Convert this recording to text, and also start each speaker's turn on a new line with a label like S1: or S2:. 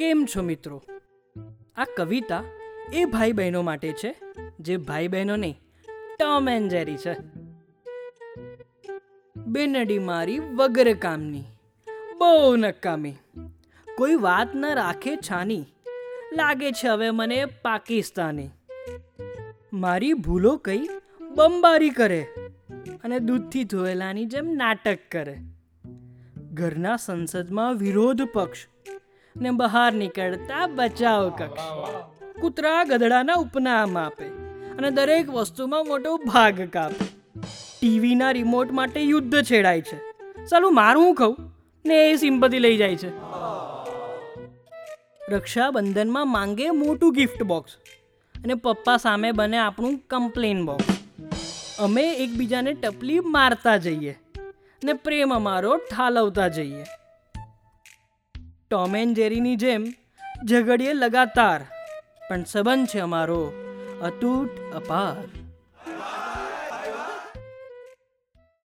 S1: કેમ છો મિત્રો? આ કવિતા એ ભાઈ બહેનો માટે છે, જે ભાઈ બહેનો નહીં ટોમ એન્ડ જેરી છે. બેનડી મારી વગર કામની, બહુ નકામી. કોઈ વાત ન રાખે છાની, લાગે છે હવે મને પાકિસ્તાની. મારી ભૂલો કઈ બમબારી કરે અને દૂધથી ધોયેલાની જેમ નાટક કરે. ઘરના સંસદમાં વિરોધ પક્ષ ને બહાર નીકળતા બચાવ કક્ષ. કૂતરા ગધડાના ઉપનામ આપે અને દરેક વસ્તુમાં મોટો ભાગ કાપે. ટીવીના રિમોટ માટે યુદ્ધ છેડાય છે. ચાલું મારું કહું? ને એ સિમ્પતિ લઈ જાય છે. રક્ષાબંધનમાં માંગે મોટું ગિફ્ટ બોક્સ અને પપ્પા સામે બને આપણું કમ્પ્લેન બોક્સ અમે એકબીજાને ટપલી મારતા જઈએ ને પ્રેમ અમારો ઠાલવતા જઈએ. ટોમ એન્ડ જેરીની જેમ ઝઘડીએ લગાતાર. પણ સંબંધ છે અમારો અતૂટ અપાર.